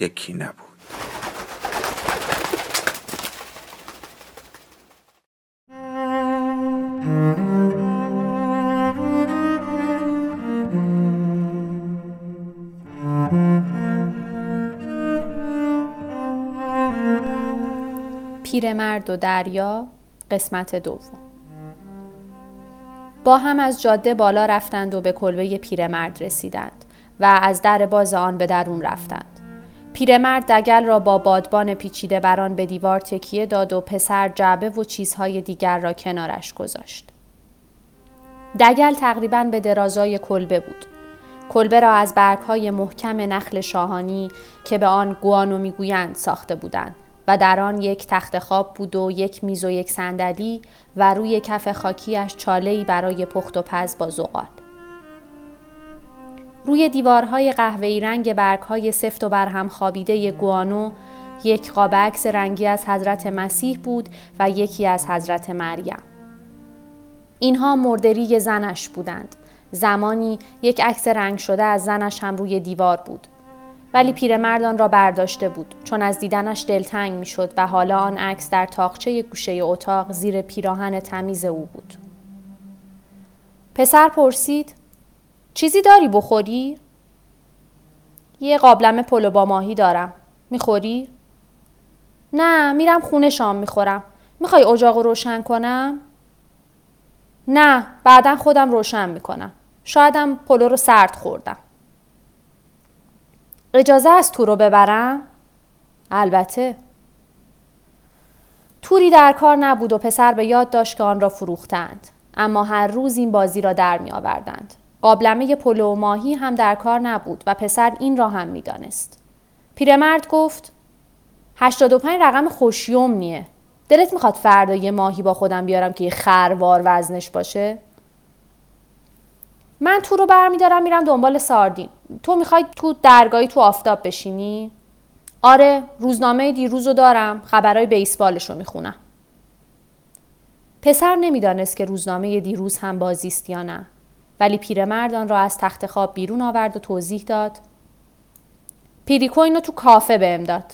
یکی نبود. پیرمرد و دریا قسمت دوم. با هم از جاده بالا رفتند و به کلبه پیرمرد رسیدند و از در باز آن به درون رفتند. پیرمرد دگل را با بادبان پیچیده بران به دیوار تکیه داد و پسر جعبه و چیزهای دیگر را کنارش گذاشت دگل تقریبا به درازای کلبه بود کلبه را از برگهای محکم نخل شاهانی که به آن گوانو می‌گویند ساخته بودند و در آن یک تخت خواب بود و یک میز و یک صندلی و روی کف خاکیش چاله‌ای برای پخت و پز با زغال. روی دیوارهای قهوه‌ای رنگ برگهای سفت و برهم خوابیده گوانو یک قاب عکس رنگی از حضرت مسیح بود و یکی از حضرت مریم. اینها مردری زنش بودند. زمانی یک عکس رنگ شده از زنش هم روی دیوار بود. ولی پیرمردان را برداشته بود چون از دیدنش دلتنگ می‌شد و حالا آن عکس در تاقچه گوشه اتاق زیر پیراهن تمیز او بود. پسر پرسید چیزی داری بخوری؟ یه قابلمه پلو با ماهی دارم. می‌خوری؟ نه میرم خونه شام می‌خورم. می‌خوای اجاق روشن کنم؟ نه بعدا خودم روشن می‌کنم. شایدم پلو رو سرد خوردم. اجازه است تو رو ببرم؟ البته. توری در کار نبود و پسر به یاد داشت که آن را فروختند. اما هر روز این بازی را در می آوردند. قابلمه پلو و ماهی هم در کار نبود و پسر این را هم می دانست. پیرمرد گفت 85 رقم خوشیومنیه. دلت می‌خواد فردا یه ماهی با خودم بیارم که یه خروار وزنش باشه؟ من تو رو برمیدارم میرم دنبال ساردین. تو می‌خوای تو درگاهی تو آفتاب بشینی؟ آره روزنامه دیروز رو دارم خبرهای بیسبالش رو می‌خونم. پسر نمی‌دانست که روزنامه دیروز هم بازیست یا نه. ولی پیرمرد را از تخت خواب بیرون آورد و توضیح داد. پیریکو اینو تو کافه بهم داد.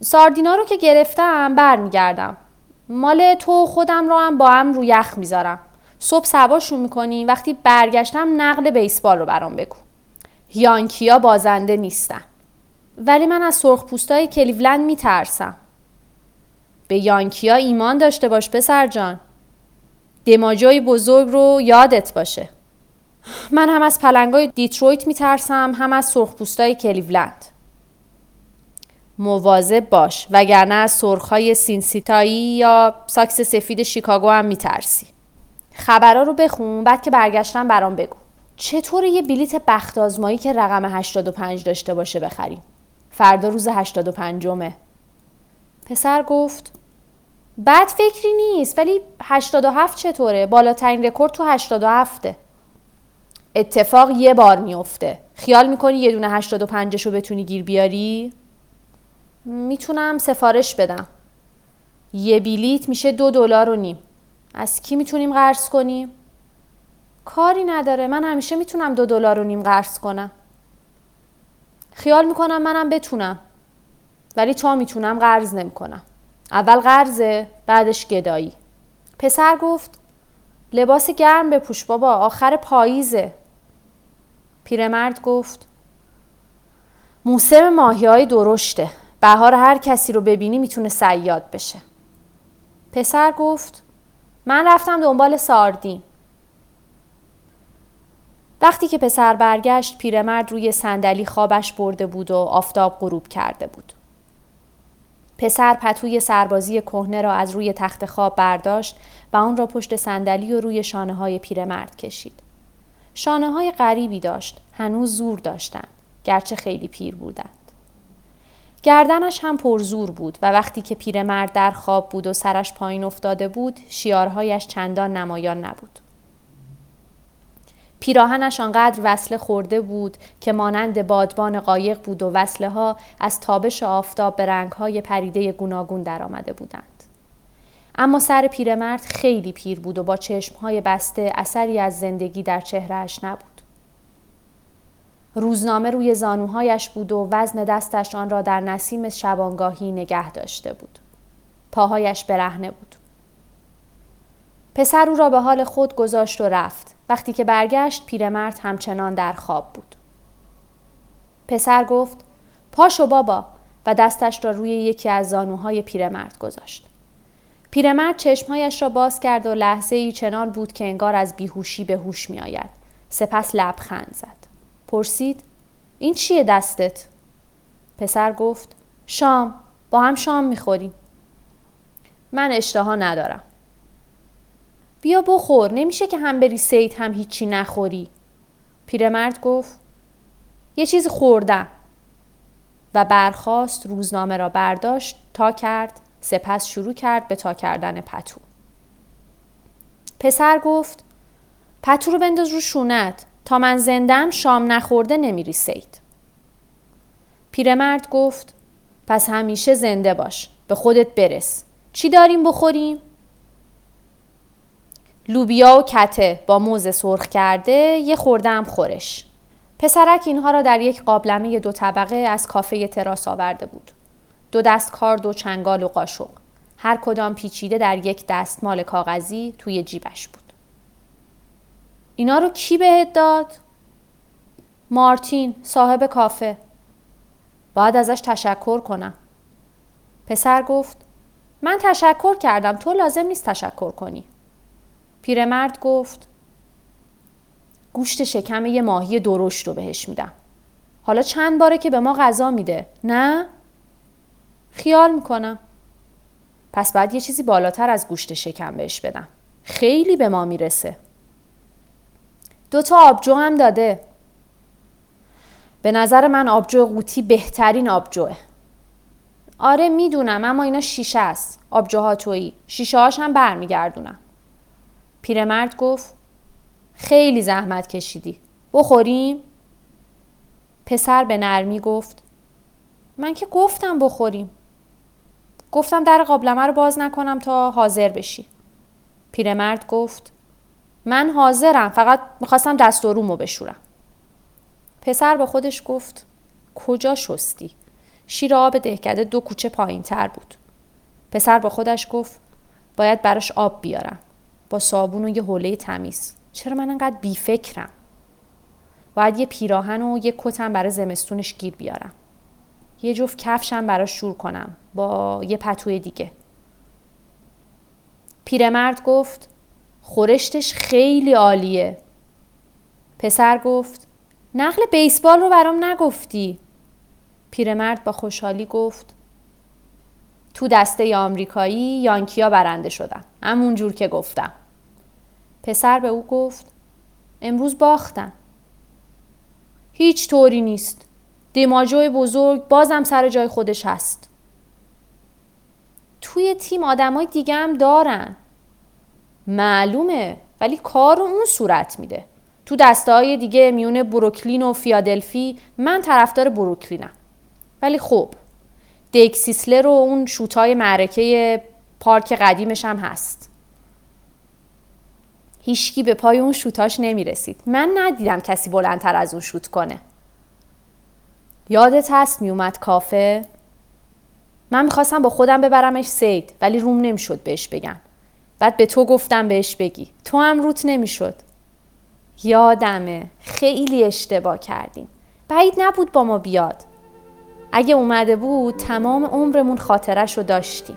ساردینا رو که گرفتم برمیگردم. مال تو خودم رو هم با هم رو یخ می‌ذارم. صبح سوارشون می‌کنی وقتی برگشتم نقل بیسبال رو برام بگو. یانکیا بازنده نیستن. ولی من از سرخپوستای کلیولند میترسم. به یانکیا ایمان داشته باش پسر جان. دیماجیوی بزرگ رو یادت باشه. من هم از پلنگای دیترویت میترسم هم از سرخپوستای کلیولند. مواظب باش وگرنه از سرخهای سینسیناتی یا ساکس سفید شیکاگو هم میترسی. خبرها رو بخون بعد که برگشتم برام بگو. چطور یه بلیت بخت آزمایی که رقم 85 داشته باشه بخریم؟ فردا روز 85 مه پسر گفت بد فکری نیست ولی 87 چطوره؟ بالاترین رکورد تو 87 اتفاق یه بار میفته خیال می‌کنی یه دونه 85 رو بتونی گیر بیاری؟ می‌تونم سفارش بدم. یه بلیت میشه دو دلار و نیم. از کی می‌تونیم قرض کنیم؟ کاری نداره. من همیشه می‌تونم دو دلار و نیم قرض کنم. خیال می‌کنم منم بتونم. ولی تا می‌تونم قرض نمی‌کنم. اول قرضه بعدش گدایی. پسر گفت لباس گرم بپوش بابا آخر پاییزه. پیرمرد گفت موسم ماهی های درشته بهار هر کسی رو ببینی می‌تونه سیاد بشه. پسر گفت من رفتم دنبال ساردین. وقتی که پسر برگشت پیرمرد روی صندلی خوابش برده بود و آفتاب غروب کرده بود. پسر پتوی سربازی کهنه را از روی تخت خواب برداشت و آن را پشت صندلی و روی شانه های پیرمرد کشید. شانه های غریبی داشت، هنوز زور داشتند، گرچه خیلی پیر بودند. گردنش هم پرزور بود و وقتی که پیرمرد در خواب بود و سرش پایین افتاده بود، شیارهایش چندان نمایان نبود. پیراهنش آنقدر وصله خورده بود که مانند بادبان قایق بود و وصله ها از تابش آفتاب به رنگ های پریده گوناگون درآمده بودند. اما سر پیرمرد خیلی پیر بود و با های بسته اثری از زندگی در چهرهش نبود. روزنامه روی زانوهایش بود و وزن دستش آن را در نسیم شبانگاهی نگه داشته بود. پاهایش برهنه بود. پسر او را به حال خود گذاشت و رفت. وقتی که برگشت پیرمرد همچنان در خواب بود. پسر گفت پاشو بابا و دستش را روی یکی از زانوهای پیرمرد گذاشت. پیرمرد چشمهایش را باز کرد و لحظه ای چنان بود که انگار از بیهوشی به هوش می آید. سپس لبخند زد. پرسید این چیه دستت؟ پسر گفت شام با هم شام می‌خوریم. من اشتها ندارم. بیا بخور نمیشه که هم بری سید هم هیچی نخوری پیرمرد گفت یه چیز خوردم و برخواست روزنامه را برداشت تا کرد سپس شروع کرد به تا کردن پتو پسر گفت پتو رو بنداز رو شونت تا من زندم شام نخورده نمیری سید پیرمرد گفت پس همیشه زنده باش به خودت برس چی داریم بخوریم؟ لوبیا و کته با موز سرخ کرده یه خوردم خورش. پسرک اینها را در یک قابلمه دو طبقه از کافه تراس آورده بود. دو دست کارد و چنگال و قاشق. هر کدام پیچیده در یک دستمال کاغذی توی جیبش بود. اینا رو کی بهت داد؟ مارتین صاحب کافه. باید ازش تشکر کنم. پسر گفت من تشکر کردم تو لازم نیست تشکر کنی. پیرمرد گفت گوشت شکم یه ماهی درشت رو بهش میدم. حالا چند باره که به ما غذا میده نه؟ خیال می‌کنم. پس بعد یه چیزی بالاتر از گوشت شکم بهش بدم. خیلی به ما می‌رسه. دوتا آبجو هم داده. به نظر من آبجو قوطی بهترین آبجوه. آره می‌دونم اما اینا شیشه است. آبجوها تویی. شیشه هاش هم برمیگردونم. پیرمرد گفت خیلی زحمت کشیدی. بخوریم؟ پسر به نرمی گفت من که گفتم بخوریم. گفتم در قابلمه رو باز نکنم تا حاضر بشی. پیرمرد گفت من حاضرم فقط می‌خواستم دست و بشورم. پسر به خودش گفت کجا شستی؟ شیر آب دهکده دو کوچه پایین تر بود. پسر با خودش گفت باید براش آب بیارم. با صابون و یه حوله تمیز چرا من انقدر بیفکرم باید یه پیراهن و یه کتم برای زمستونش گیر بیارم یه جفت کفشم براش شور کنم با یه پتوی دیگه. پیرمرد گفت خورشتش خیلی عالیه. پسر گفت نقل بیسبال رو برام نگفتی. پیرمرد با خوشحالی گفت تو دسته آمریکایی یانکیا برنده شدن همون جور که گفتم. پسر به او گفت امروز باختن هیچ طوری نیست. دیماجوی بزرگ بازم سر جای خودش هست. توی تیم آدمای دیگه هم دارن. معلومه ولی کار اون صورت میده. تو دسته های دیگه میونه بروکلین و فیادلفی من طرفدار بروکلینم. ولی خب دیکسیسلر و اون شوتای معرکه پارک قدیمش هم هست. هیچکی به پای اون شوتاش نمی‌رسید. من ندیدم کسی بلندتر از اون شوت کنه. یادت هست میومد کافه؟ من می‌خواستم با خودم ببرمش سید ولی روم نمی‌شد بهش بگم. بعد به تو گفتم بهش بگی. تو هم روت نمی‌شد. یادمه. خیلی اشتباه کردیم. بعید نبود با ما بیاد. اگه اومده بود تمام عمرمون خاطرش رو داشتیم.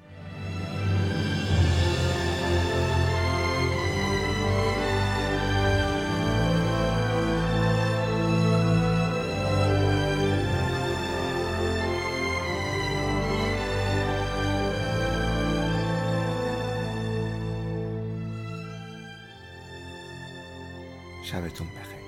sabes tú un.